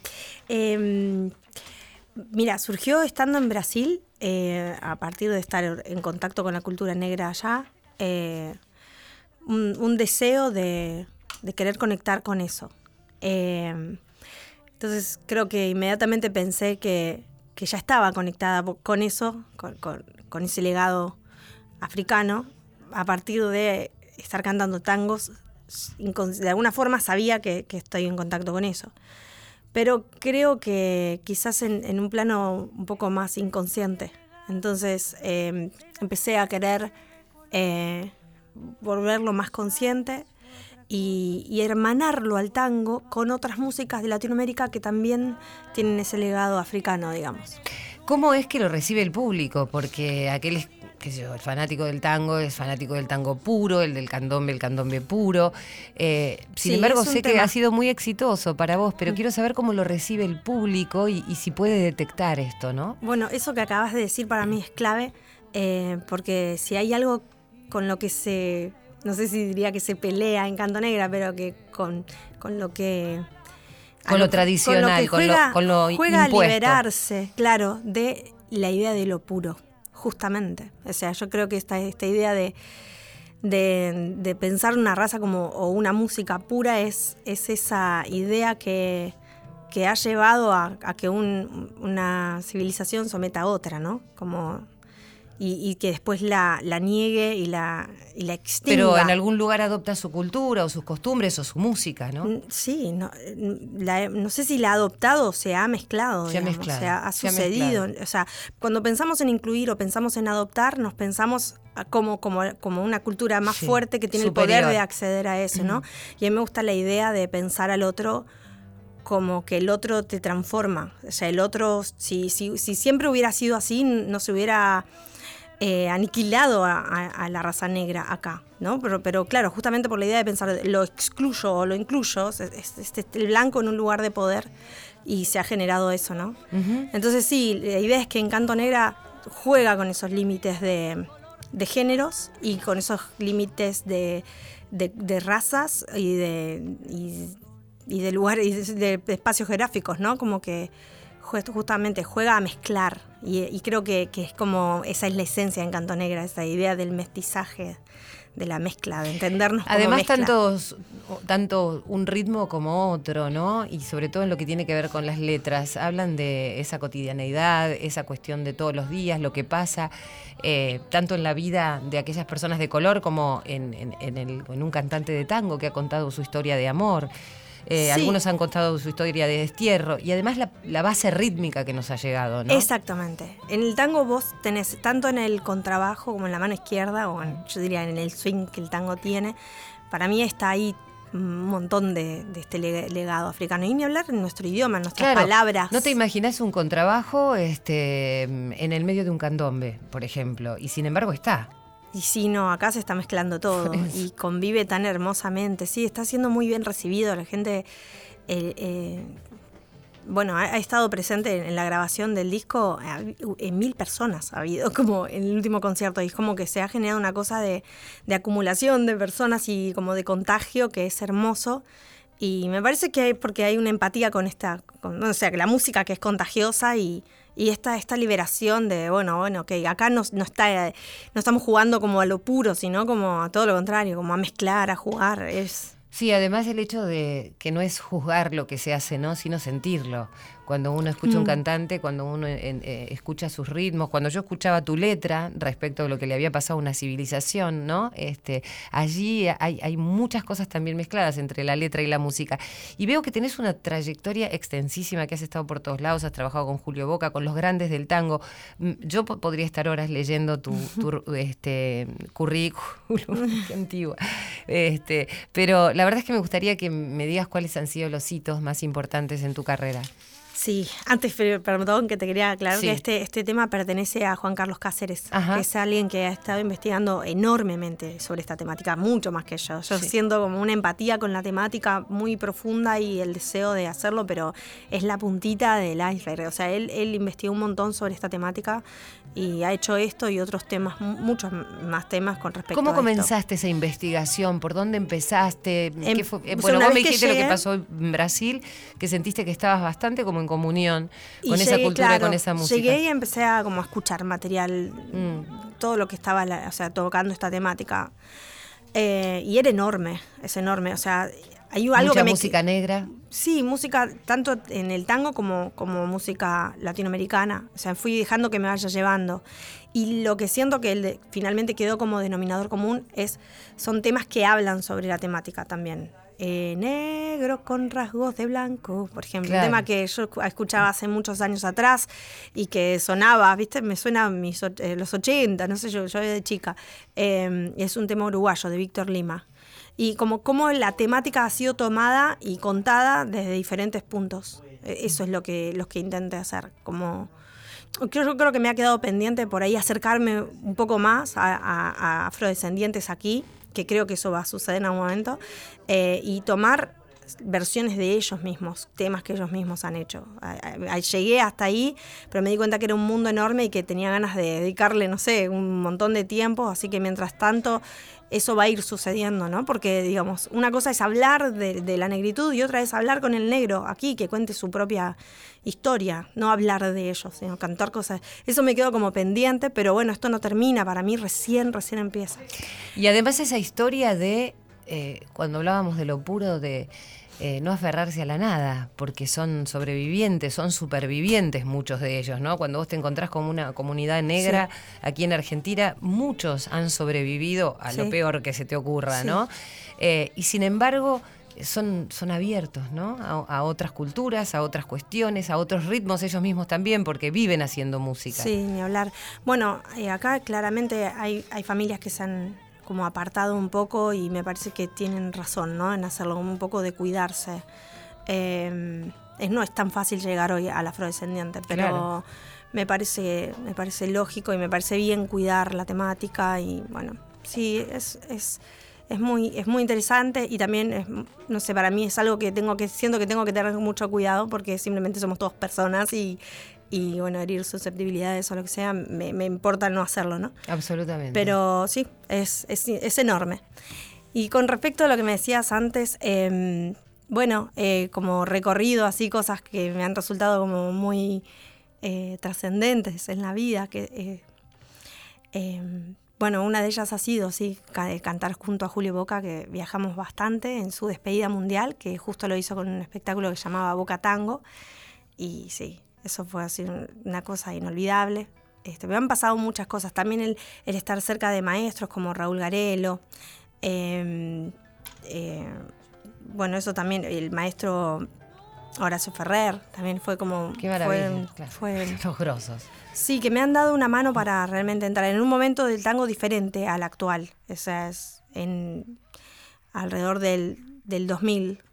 S8: Em, mira, surgió estando en Brasil, eh, a partir de estar en contacto con la cultura negra allá, eh, un, deseo de, querer conectar con eso. Em, entonces creo que inmediatamente pensé que, que ya estaba conectada con eso, con, ese legado africano, a partir de estar cantando tangos, de alguna forma sabía que, que estoy en contacto con eso. Pero creo que quizás en, en un plano un poco más inconsciente. Entonces eh, empecé a querer eh, volverlo más consciente y, y hermanarlo al tango con otras músicas de Latinoamérica que también tienen ese legado africano, digamos.
S2: ¿Cómo es que lo recibe el público? Porque aquel qué sé yo, el fanático del tango es fanático del tango puro, el del candombe, el candombe puro. Eh, sin
S8: Sí,
S2: embargo, sé que ha sido muy exitoso para vos, pero quiero saber cómo lo recibe el público y, y si puede detectar esto, ¿no?
S8: Bueno, eso que acabas de decir para mí es clave, eh, porque si hay algo con lo que se, no sé si diría que se pelea en Canto Negra, pero que con, con lo que...
S2: Con lo
S8: que-
S2: tradicional,
S8: que
S2: con lo-
S8: juega,
S2: con lo
S8: juega a liberarse, claro, de la idea de lo puro, justamente. O sea, yo creo que esta, esta idea de, de, pensar una raza como o una música pura es, es esa idea que, que ha llevado a, a que un- una civilización someta a otra, ¿no? Como, y, y que después la, la niegue y la, y la extinga.
S2: Pero en algún lugar adopta su cultura o sus costumbres o su música, ¿no?
S8: Mm, Sí, no, mm, la- no sé si la ha adoptado o se ha mezclado.
S2: Se ha
S8: digamos,
S2: mezclado,
S8: O sea, ha
S2: se ha
S8: sucedido. O sea, cuando pensamos en incluir o pensamos en adoptar, nos pensamos como, como, como una cultura más
S2: Sí,
S8: fuerte que tiene el poder de acceder a eso, ¿no? Y a mí me gusta la idea de pensar al otro como que el otro te transforma. O sea, el otro, si, si, si siempre hubiera sido así, no se hubiera eh, aniquilado a, a- a la raza negra acá, ¿no? Pero, pero claro, justamente por la idea de pensar lo excluyo o lo incluyo, es, es- es el blanco en un lugar de poder y se ha generado eso, ¿no? Entonces sí, la idea es que Encanto Negra juega con esos límites de, de géneros y con esos límites de, de- de razas y de, y, y de lugares de, espacios geográficos, ¿no? Como que justamente juega a mezclar y, y creo que, que es como esa es la esencia de Encanto Negra, esa idea del mestizaje, de la mezcla, de entendernos como
S2: Además,
S8: mezcla.
S2: tantos, tanto un ritmo como otro, ¿no? Y sobre todo en lo que tiene que ver con las letras. Hablan de esa cotidianeidad, esa cuestión de todos los días, lo que pasa, eh, tanto en la vida de aquellas personas de color como en, en- en el- en un cantante de tango que ha contado su historia de amor. Eh,
S8: Sí.
S2: Algunos han contado su historia de destierro y además la, la base rítmica que nos ha llegado, ¿no?
S8: Exactamente. En el tango vos tenés, tanto en el contrabajo como en la mano izquierda, o en- yo diría en el swing que el tango tiene, para mí está ahí un montón de, de este leg- legado africano. Y ni hablar en nuestro idioma, en nuestras
S2: Claro,
S8: palabras.
S2: No te imaginas un contrabajo este, en el medio de un candombe, por ejemplo, y sin embargo está.
S8: Y sí, no, acá se está mezclando todo y convive tan hermosamente. Sí, está siendo muy bien recibido. La gente, eh, eh, bueno, ha, ha estado presente en, la grabación del disco. En mil personas ha habido como en el último concierto. Y es como que se ha generado una cosa de, de acumulación de personas y como de contagio que es hermoso. Y me parece que hay, porque hay una empatía con esta, con- o sea, que la música que es contagiosa y, y esta, esta liberación de, bueno, bueno, que acá no, no, está, no estamos jugando como a lo puro, sino como a todo lo contrario, como a mezclar, a jugar. Es,
S2: Sí, además el hecho de que no es juzgar lo que se hace, ¿no? sino sentirlo. Cuando uno escucha un
S8: Mm.
S2: cantante, cuando uno en- eh, escucha sus ritmos, cuando yo escuchaba tu letra respecto de lo que le había pasado a una civilización, ¿no? Este, allí hay, hay muchas cosas también mezcladas entre la letra y la música. Y veo que tenés una trayectoria extensísima, que has estado por todos lados, has trabajado con Julio Boca, con los grandes del tango. Mm, Yo po- podría estar horas leyendo tu, tu, este, currículum, qué antigua. Este, pero la verdad es que me gustaría que me digas cuáles han sido los hitos más importantes en tu carrera.
S8: Sí, antes, perdón, que te quería aclarar
S2: Sí.
S8: que este, este tema pertenece a Juan Carlos Cáceres,
S2: Ajá.
S8: que es alguien que ha estado investigando enormemente sobre esta temática, mucho más que yo. Yo
S2: Sí.
S8: siento como una empatía con la temática muy profunda y el deseo de hacerlo, pero es la puntita del iceberg. O sea, él, él investigó un montón sobre esta temática y ha hecho esto y otros temas, mu- muchos más temas con respecto
S2: ¿Cómo
S8: a esto.
S2: comenzaste esa investigación? ¿Por dónde empezaste?
S8: Em,
S2: ¿Qué fue? Eh,
S8: sea,
S2: bueno, vos me dijiste lo que pasó en Brasil, que sentiste que estabas bastante como en comunión
S8: Y
S2: con esa
S8: llegué,
S2: cultura y
S8: claro,
S2: con esa música.
S8: Llegué y empecé a como a escuchar material,
S2: Mm.
S8: todo lo que estaba, o sea, tocando esta temática. Eh, y era enorme, es enorme. O sea, hay algo
S2: Mucha
S8: que me...
S2: música negra.
S8: Sí, música tanto en el tango como, como música latinoamericana. O sea, fui dejando que me vaya llevando. Y lo que siento que el de- finalmente quedó como denominador común es son temas que hablan sobre la temática también. Eh, negro con rasgos de blanco, por ejemplo.
S2: Claro.
S8: Un tema que yo escu- escuchaba hace muchos años atrás y que sonaba, ¿viste? Me suena a mis, eh, los 80, no sé, yo, yo de chica. Eh, es un tema uruguayo de Víctor Lima y como cómo la temática ha sido tomada y contada desde diferentes puntos. Eh, Eso es lo que, lo que intenté hacer. Como, creo, yo creo que me ha quedado pendiente por ahí acercarme un poco más a, a- a afrodescendientes aquí, que creo que eso va a suceder en algún momento, eh, y tomar versiones de ellos mismos, temas que ellos mismos han hecho. Llegué hasta ahí, pero me di cuenta que era un mundo enorme y que tenía ganas de dedicarle, no sé, un montón de tiempo, así que mientras tanto eso va a ir sucediendo, ¿no? Porque, digamos, una cosa es hablar de, de la negritud y otra es hablar con el negro aquí, que cuente su propia historia, no hablar de ellos, sino cantar cosas. Eso me quedó como pendiente, pero bueno, esto no termina, para mí recién, recién empieza.
S2: Y además esa historia de, eh, cuando hablábamos de lo puro, de eh, no aferrarse a la nada, porque son sobrevivientes, son supervivientes muchos de ellos, ¿no? Cuando vos te encontrás con una comunidad negra aquí en Argentina, muchos han sobrevivido a lo peor que se te ocurra,
S8: Sí.
S2: ¿no? Eh, y sin embargo... Son, son abiertos ¿no? a, a otras culturas, a otras cuestiones, a otros ritmos ellos mismos también, porque viven haciendo música.
S8: Sí, ni hablar. Bueno, eh, acá claramente hay, hay familias que se han como apartado un poco y me parece que tienen razón, ¿no? En hacerlo, como un poco de cuidarse. Eh, es, no es tan fácil llegar hoy al afrodescendiente, pero
S2: Claro.
S8: me parece, me parece lógico y me parece bien cuidar la temática y bueno, sí, es, es, es muy, es muy interesante y también es, no sé, para mí es algo que tengo que, siento que tengo que tener mucho cuidado porque simplemente somos todos personas y, y bueno, herir susceptibilidades o lo que sea, me, me importa no hacerlo, ¿no?
S2: Absolutamente.
S8: Pero sí, es, es, es enorme. Y con respecto a lo que me decías antes, eh, bueno, eh, como recorrido así, cosas que me han resultado como muy eh, trascendentes en la vida, que eh, eh, bueno, una de ellas ha sido, sí, eh, cantar junto a Julio Boca, que viajamos bastante en su despedida mundial, que justo lo hizo con un espectáculo que llamaba Boca Tango. Y sí, eso fue así un- una cosa inolvidable. Este, me han pasado muchas cosas. También el, el estar cerca de maestros como Raúl Garelo. eh, eh, bueno, eso también, el maestro Horacio Ferrer, también fue como...
S2: Qué maravilla.
S8: fue-
S2: claro.
S8: fue-
S2: Los grosos.
S8: Sí, que me han dado una mano para realmente entrar en un momento del tango diferente al actual. O sea, es en alrededor del, del 2000.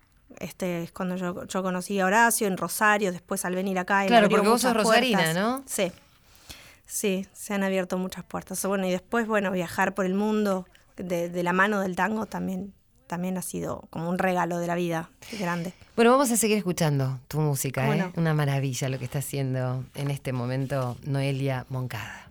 S8: Este es cuando yo, yo conocí a Horacio en Rosario, después al venir acá. él
S2: Claro, porque vos sos rosarina,
S8: puertas.
S2: ¿no?
S8: Sí. Sí, se han abierto muchas puertas. Bueno, y después, bueno, viajar por el mundo de, de la mano del tango también, también ha sido como un regalo de la vida grande.
S2: Bueno, vamos a seguir escuchando tu música,
S8: ¿Cómo
S2: ¿eh?
S8: no?
S2: Una maravilla lo que está haciendo en este momento Noelia Moncada.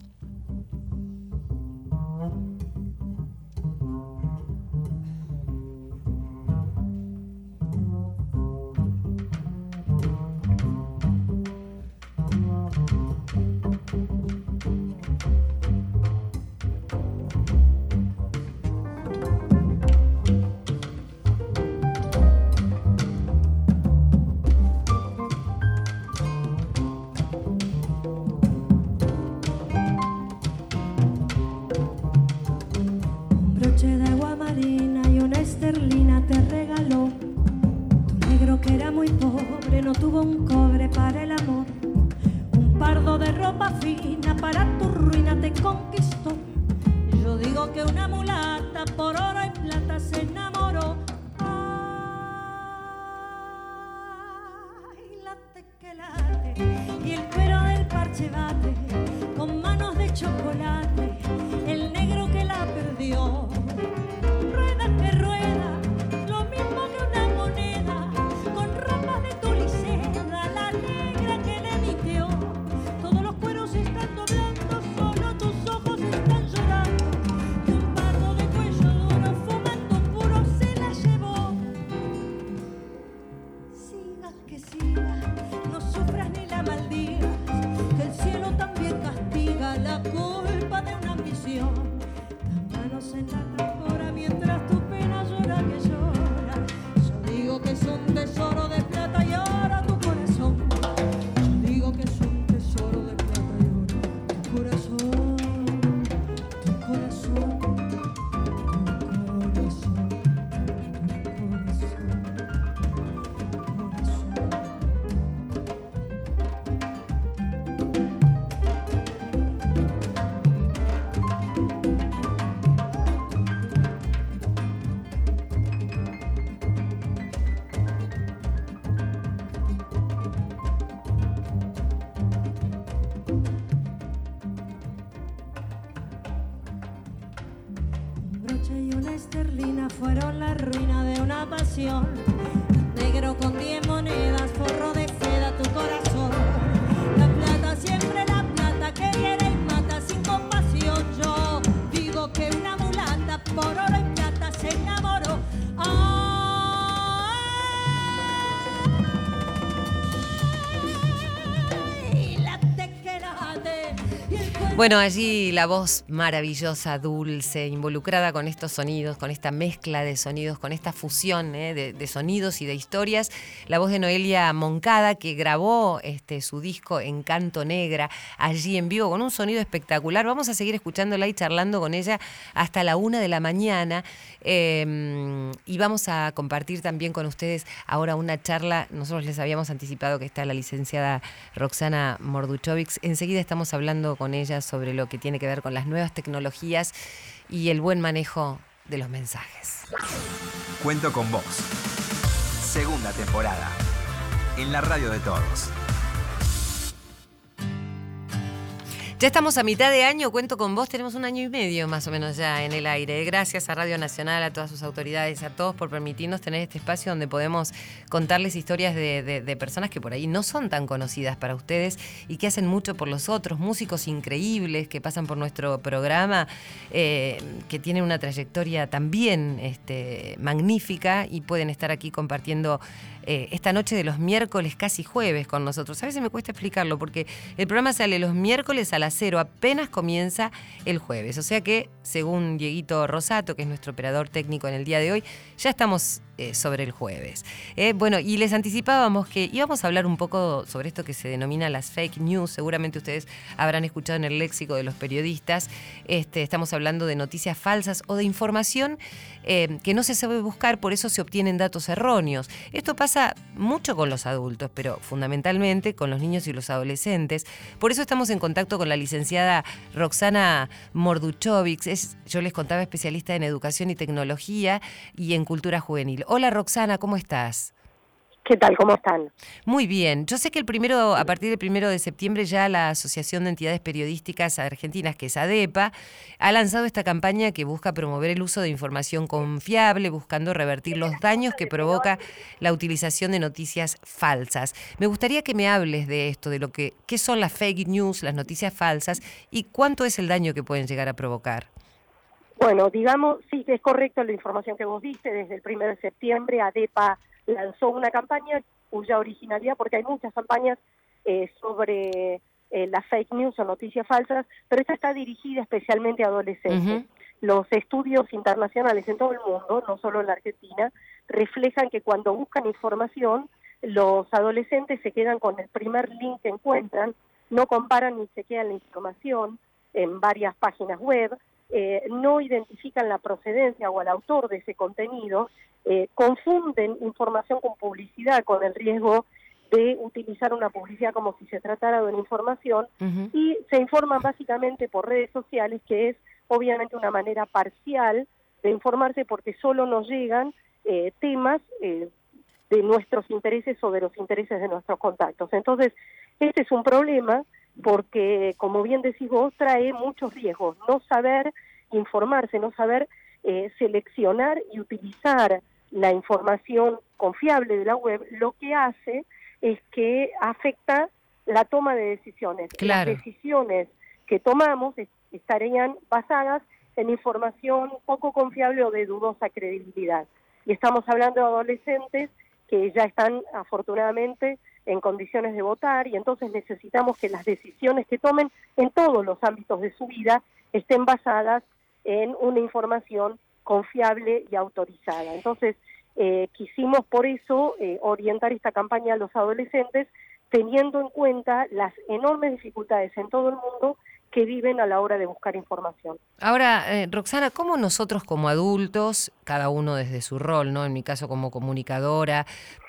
S7: No tuvo un cobre para el amor. Un pardo de ropa fina para tu ruina te conquistó. Yo digo que una mulata por oro y plata se enamoró.
S2: Bueno, allí la voz maravillosa, dulce, involucrada con estos sonidos, con esta mezcla de sonidos, con esta fusión ¿eh? de, sonidos y de historias. La voz de Noelia Moncada, que grabó este, su disco Encanto Negra allí en vivo con un sonido espectacular. Vamos a seguir escuchándola y charlando con ella hasta la una de la mañana. Eh, y vamos a compartir también con ustedes ahora una charla. Nosotros les habíamos anticipado que está la licenciada Roxana Morduchovics. Enseguida estamos hablando con ella sobre lo que tiene que ver con las nuevas tecnologías y el buen manejo de los mensajes.
S4: Cuento con vos. Segunda temporada. En la radio de todos.
S2: Ya estamos a mitad de año, cuento con vos, tenemos un año y medio más o menos ya en el aire. Gracias a Radio Nacional, a todas sus autoridades, a todos por permitirnos tener este espacio donde podemos contarles historias de, personas que por ahí no son tan conocidas para ustedes y que hacen mucho por los otros, músicos increíbles que pasan por nuestro programa, eh, que tienen una trayectoria también este, magnífica y pueden estar aquí compartiendo eh, esta noche de los miércoles, casi jueves con nosotros. A veces me cuesta explicarlo porque el programa sale los miércoles a las cero, apenas comienza el jueves. O sea que, según Dieguito Rosato, que es nuestro operador técnico en el día de hoy, ya estamos eh, sobre el jueves. Eh, bueno, y les anticipábamos que íbamos a hablar un poco sobre esto que se denomina las fake news. Seguramente ustedes habrán escuchado en el léxico de los periodistas. Este, estamos hablando de noticias falsas o de información eh, que no se sabe buscar, por eso se obtienen datos erróneos. Esto pasa mucho con los adultos, pero fundamentalmente con los niños y los adolescentes. Por eso estamos en contacto con la licenciada Roxana Morduchovics. Es, yo les contaba, especialista en educación y tecnología y en cultura juvenil. Hola Roxana, ¿cómo estás?
S9: ¿Qué tal? ¿Cómo están?
S2: Muy bien. Yo sé que el primero, a partir del primero de septiembre, ya la Asociación de Entidades Periodísticas Argentinas, que es ADEPA, ha lanzado esta campaña que busca promover el uso de información confiable, buscando revertir los daños que provoca la utilización de noticias falsas. Me gustaría que me hables de esto, de lo que qué son las fake news, las noticias falsas y cuánto es el daño que pueden llegar a provocar.
S9: Bueno, digamos, sí que es correcto la información que vos diste. Desde el 1 de septiembre, ADEPA lanzó una campaña cuya originalidad, porque hay muchas campañas eh, sobre eh, las fake news o noticias falsas, pero esta está dirigida especialmente a adolescentes. Los estudios internacionales en todo el mundo, no solo en la Argentina, reflejan que cuando buscan información, los adolescentes se quedan con el primer link que encuentran, no comparan ni chequean la información en varias páginas web, eh, no identifican la procedencia o al autor de ese contenido, eh, confunden información con publicidad con el riesgo de utilizar una publicidad como si se tratara de una información y se informan básicamente por redes sociales, que es obviamente una manera parcial de informarse porque solo nos llegan eh, temas eh, de nuestros intereses o de los intereses de nuestros contactos. Entonces, este es un problema porque, como bien decís vos, trae muchos riesgos. No saber informarse, no saber eh, seleccionar y utilizar la información confiable de la web, lo que hace es que afecta la toma de decisiones.
S2: Claro.
S9: Las decisiones que tomamos es- estarían basadas en información poco confiable o de dudosa credibilidad. Y estamos hablando de adolescentes que ya están afortunadamente en condiciones de votar y entonces necesitamos que las decisiones que tomen en todos los ámbitos de su vida estén basadas en una información confiable y autorizada. Entonces, eh, quisimos por eso eh, orientar esta campaña a los adolescentes teniendo en cuenta las enormes dificultades en todo el mundo que viven a la hora de buscar información.
S2: Ahora, eh, Roxana, ¿cómo nosotros como adultos, cada uno desde su rol, ¿no? En mi caso como comunicadora,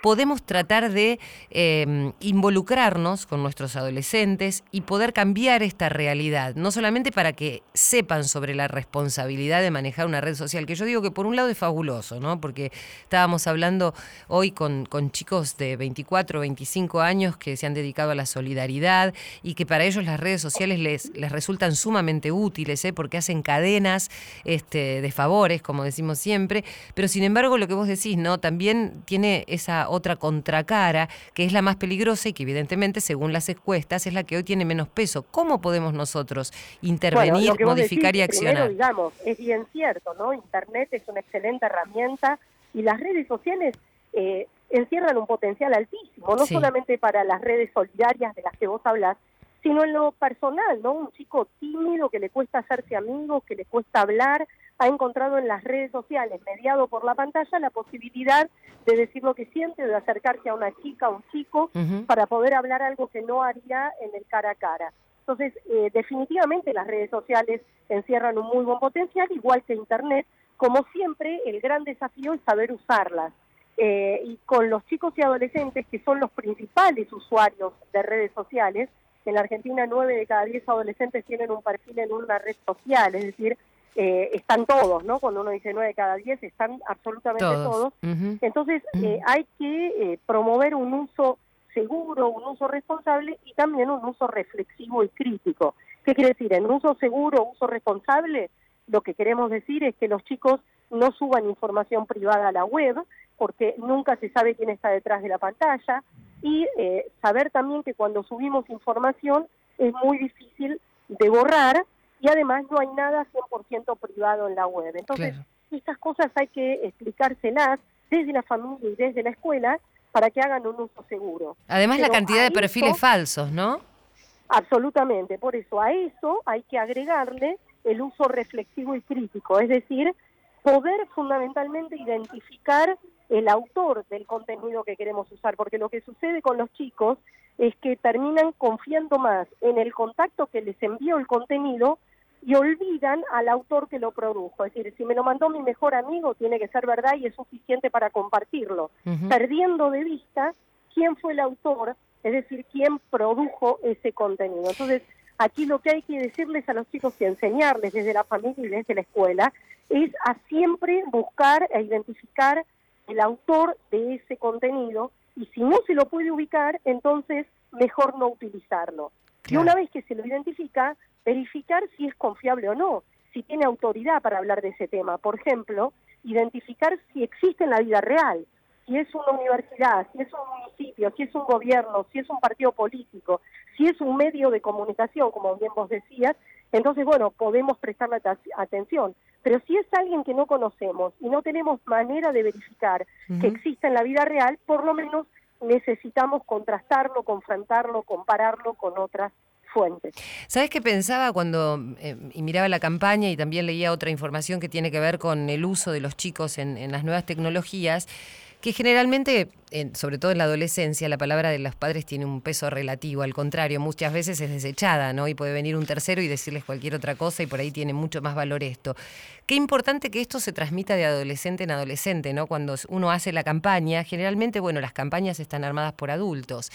S2: podemos tratar de eh, involucrarnos con nuestros adolescentes y poder cambiar esta realidad? No solamente para que sepan sobre la responsabilidad de manejar una red social, que yo digo que por un lado es fabuloso, ¿no? Porque estábamos hablando hoy con, con chicos de 24, 25 años que se han dedicado a la solidaridad y que para ellos las redes sociales les, les resultan sumamente útiles, ¿eh? porque hacen cadenas este, de favores, como decimos siempre, pero sin embargo lo que vos decís, ¿no? También tiene esa otra contracara, que es la más peligrosa y que evidentemente, según las encuestas, es la que hoy tiene menos peso. ¿Cómo podemos nosotros intervenir,
S9: Bueno,
S2: modificar
S9: decís,
S2: y accionar?
S9: Primero, digamos, es bien cierto, ¿no? Internet es una excelente herramienta y las redes sociales eh, encierran un potencial altísimo, no
S2: Sí.
S9: solamente para las redes solidarias de las que vos hablas, sino en lo personal, ¿no? Un chico tímido que le cuesta hacerse amigo, que le cuesta hablar, ha encontrado en las redes sociales, mediado por la pantalla, la posibilidad de decir lo que siente, de acercarse a una chica, a un chico, para poder hablar algo que no haría en el cara a cara. Entonces, eh, definitivamente las redes sociales encierran un muy buen potencial, igual que Internet. Como siempre, el gran desafío es saber usarlas. Eh, y con los chicos y adolescentes, que son los principales usuarios de redes sociales, en la Argentina 9 de cada 10 adolescentes tienen un perfil en una red social, es decir, eh, están todos, ¿no? Cuando uno dice 9 de cada 10, están absolutamente
S2: Todos.
S9: Entonces, eh, hay que eh, promover un uso seguro, un uso responsable y también un uso reflexivo y crítico. ¿Qué quiere decir? En uso seguro, uso responsable, lo que queremos decir es que los chicos no suban información privada a la web, porque nunca se sabe quién está detrás de la pantalla, y eh, saber también que cuando subimos información es muy difícil de borrar y además no hay nada 100% privado en la web. Entonces,
S2: Claro.
S9: estas cosas hay que explicárselas desde la familia y desde la escuela para que hagan un uso seguro.
S2: Además, la cantidad de perfiles
S9: eso-
S2: falsos, ¿no?
S9: Absolutamente, por eso a eso hay que agregarle el uso reflexivo y crítico, es decir, poder fundamentalmente identificar el autor del contenido que queremos usar, porque lo que sucede con los chicos es que terminan confiando más en el contacto que les envió el contenido y olvidan al autor que lo produjo. Es decir, si me lo mandó mi mejor amigo, tiene que ser verdad y es suficiente para compartirlo, perdiendo de vista quién fue el autor, es decir, quién produjo ese contenido. Entonces, aquí lo que hay que decirles a los chicos y enseñarles desde la familia y desde la escuela es a siempre buscar e identificar el autor de ese contenido y si no se lo puede ubicar, entonces mejor no utilizarlo. Y una vez que se lo identifica, verificar si es confiable o no, si tiene autoridad para hablar de ese tema. Por ejemplo, identificar si existe en la vida real, si es una universidad, si es un municipio, si es un gobierno, si es un partido político, si es un medio de comunicación, como bien vos decías, entonces, bueno, podemos prestarle atención. Pero si es alguien que no conocemos y no tenemos manera de verificar que
S2: Ujú.
S9: existe en la vida real, por lo menos necesitamos contrastarlo, confrontarlo, compararlo con otras
S2: ¿Sabes qué pensaba cuando eh, y miraba la campaña y también leía otra información que tiene que ver con el uso de los chicos en las nuevas tecnologías? Que generalmente, en- sobre todo en la adolescencia, la palabra de los padres tiene un peso relativo. Al contrario, muchas veces es desechada, ¿no? Y puede venir un tercero y decirles cualquier otra cosa y por ahí tiene mucho más valor esto. Qué importante que esto se transmita de adolescente en adolescente, ¿no? Cuando uno hace la campaña, generalmente, bueno, las campañas están armadas por adultos.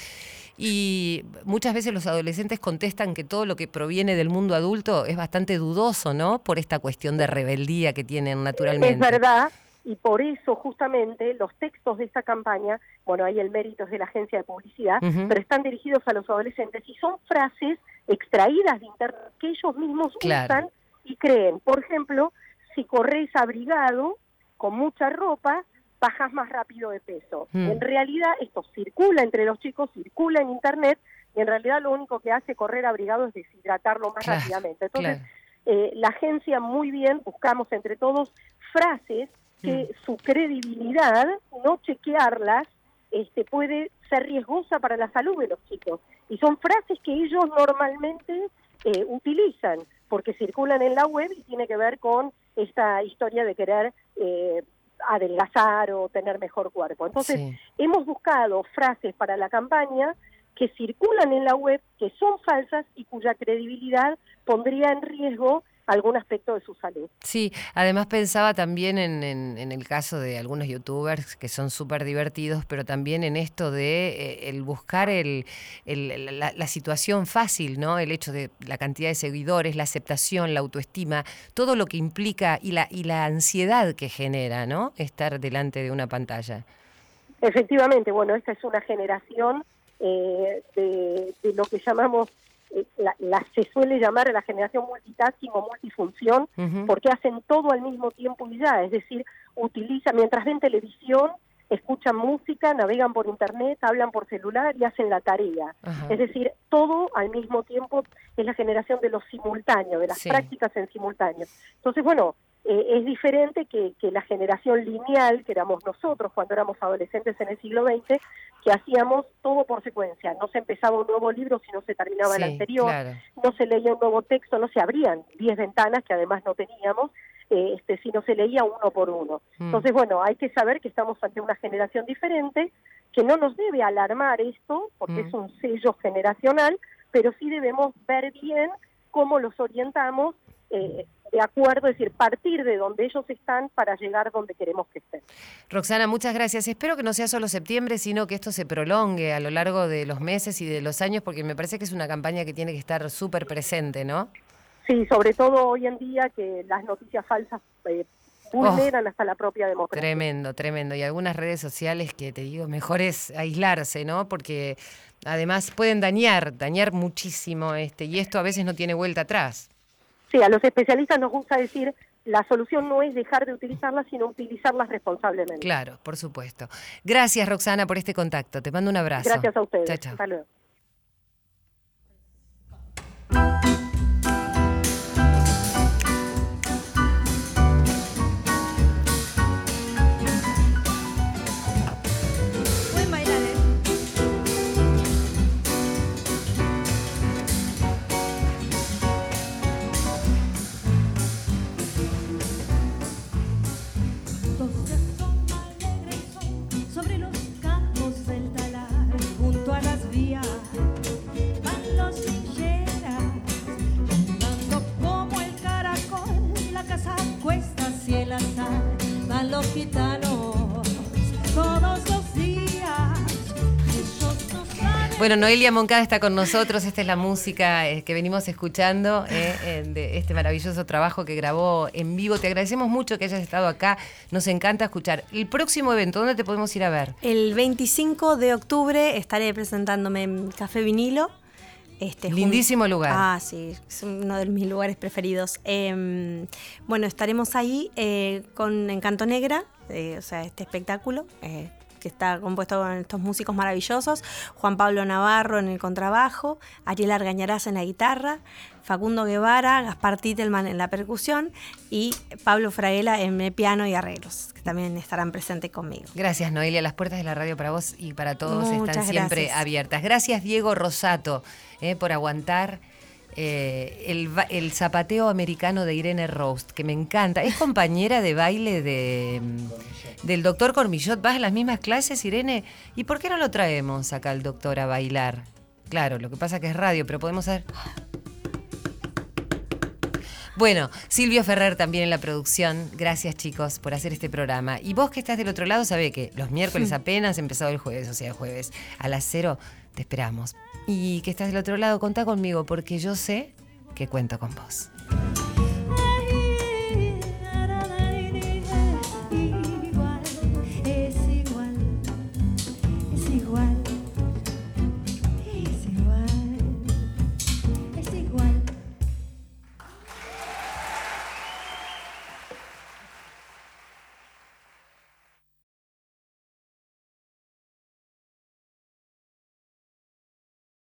S2: Y muchas veces los adolescentes contestan que todo lo que proviene del mundo adulto es bastante dudoso, ¿no? Por esta cuestión de rebeldía que tienen naturalmente.
S9: Es verdad, y por eso justamente los textos de esta campaña, bueno, ahí el mérito es de la agencia de publicidad, pero están dirigidos a los adolescentes y son frases extraídas de internet que ellos mismos
S2: Claro.
S9: usan y creen. Por ejemplo, si corres abrigado, con mucha ropa, bajas más rápido de peso.
S2: Mm.
S9: En realidad esto circula entre los chicos, circula en internet y en realidad lo único que hace correr abrigado es deshidratarlo más
S2: Claro,
S9: rápidamente. Entonces,
S2: claro.
S9: eh, la agencia muy bien, buscamos entre todos frases que su credibilidad, no chequearlas, este, puede ser riesgosa para la salud de los chicos. Y son frases que ellos normalmente eh, utilizan porque circulan en la web y tiene que ver con esta historia de querer eh, adelgazar o tener mejor cuerpo. Entonces,
S2: Sí.
S9: hemos buscado frases para la campaña que circulan en la web, que son falsas y cuya credibilidad pondría en riesgo algún aspecto de su salud.
S2: Sí, además pensaba también en, en- en el caso de algunos youtubers que son súper divertidos, pero también en esto de eh, el buscar el, el- la, la situación fácil, ¿no? El hecho de la cantidad de seguidores, la aceptación, la autoestima, todo lo que implica y la, y la ansiedad que genera, ¿no? Estar delante de una pantalla.
S9: Efectivamente, bueno, esta es una generación eh, de, de lo que llamamos, la, la- se suele llamar la generación multitasking o multifunción, porque hacen todo al mismo tiempo y ya, es decir, utilizan, mientras ven televisión, escuchan música, navegan por internet, hablan por celular y hacen la tarea.
S2: Ajá.
S9: Es decir, todo al mismo tiempo es la generación de lo simultáneo, de las
S2: Sí.
S9: prácticas en simultáneo. Entonces, bueno, eh, es diferente que, que la generación lineal, que éramos nosotros cuando éramos adolescentes en el siglo XX, que hacíamos todo por secuencia. No se empezaba un nuevo libro si no se terminaba el anterior,
S2: claro.
S9: no se leía un nuevo texto, no se abrían 10 ventanas que además no teníamos, eh, este, sino se leía uno por uno.
S2: Mm.
S9: Entonces, bueno, hay que saber que estamos ante una generación diferente, que no nos debe alarmar esto, porque
S2: Mm.
S9: es un sello generacional, pero sí debemos ver bien cómo los orientamos eh, de acuerdo, es decir, partir de donde ellos están para llegar donde queremos que estén.
S2: Roxana, muchas gracias. Espero que no sea solo septiembre, sino que esto se prolongue a lo largo de los meses y de los años, porque me parece que es una campaña que tiene que estar súper presente, ¿no?
S9: Sí, sobre todo hoy en día que las noticias falsas eh, vulneran hasta la propia democracia.
S2: Tremendo, tremendo. Y algunas redes sociales que te digo, mejor es aislarse, ¿no? Porque además pueden dañar, dañar muchísimo, este, y esto a veces no tiene vuelta atrás.
S9: Sí, a los especialistas nos gusta decir la solución no es dejar de utilizarlas, sino utilizarlas responsablemente.
S2: Claro, por supuesto. Gracias, Roxana, por este contacto. Te mando un abrazo.
S9: Gracias a ustedes.
S2: Chao, chao.
S9: Hasta luego.
S7: Hacia el azar, van los gitanos todos los días.
S2: Bueno, Noelia Moncada está con nosotros. Esta es la música eh, que venimos escuchando eh, de este maravilloso trabajo que grabó en vivo. Te agradecemos mucho que hayas estado acá. Nos encanta escuchar. El próximo evento, ¿dónde te podemos ir a ver?
S8: El 25 de octubre estaré presentándome en Café Vinilo. Este,
S2: Lindísimo lugar.
S8: Ah, sí, es uno de mis lugares preferidos. Em, bueno, estaremos ahí eh, con Encanto Negra, eh, o sea, este espectáculo. Que está compuesto con estos músicos maravillosos, Juan Pablo Navarro en el contrabajo, Ariel Argañarás en la guitarra, Facundo Guevara, Gaspar Titelman en la percusión y Pablo Fraguela en el piano y arreglos, que también estarán presentes conmigo.
S2: Gracias, Noelia. Las puertas de la radio para vos y para todos están siempre
S8: gracias.
S2: abiertas. Gracias, Diego Rosato, eh, por aguantar eh, el, zapateo americano de Irene Roast, que me encanta. Es compañera de baile de, mm, del doctor Cormillot. ¿Vas a las mismas clases, Irene? ¿Y por qué no lo traemos acá al doctor a bailar? Claro, lo que pasa que es radio, pero podemos hacer... Bueno, Silvio Ferrer también en la producción. Gracias chicos por hacer este programa. Y vos que estás del otro lado, sabe que los miércoles apenas empezado el jueves, o sea, el jueves a las cero, te esperamos. Y que estás del otro lado, contá conmigo porque yo sé que cuento con vos.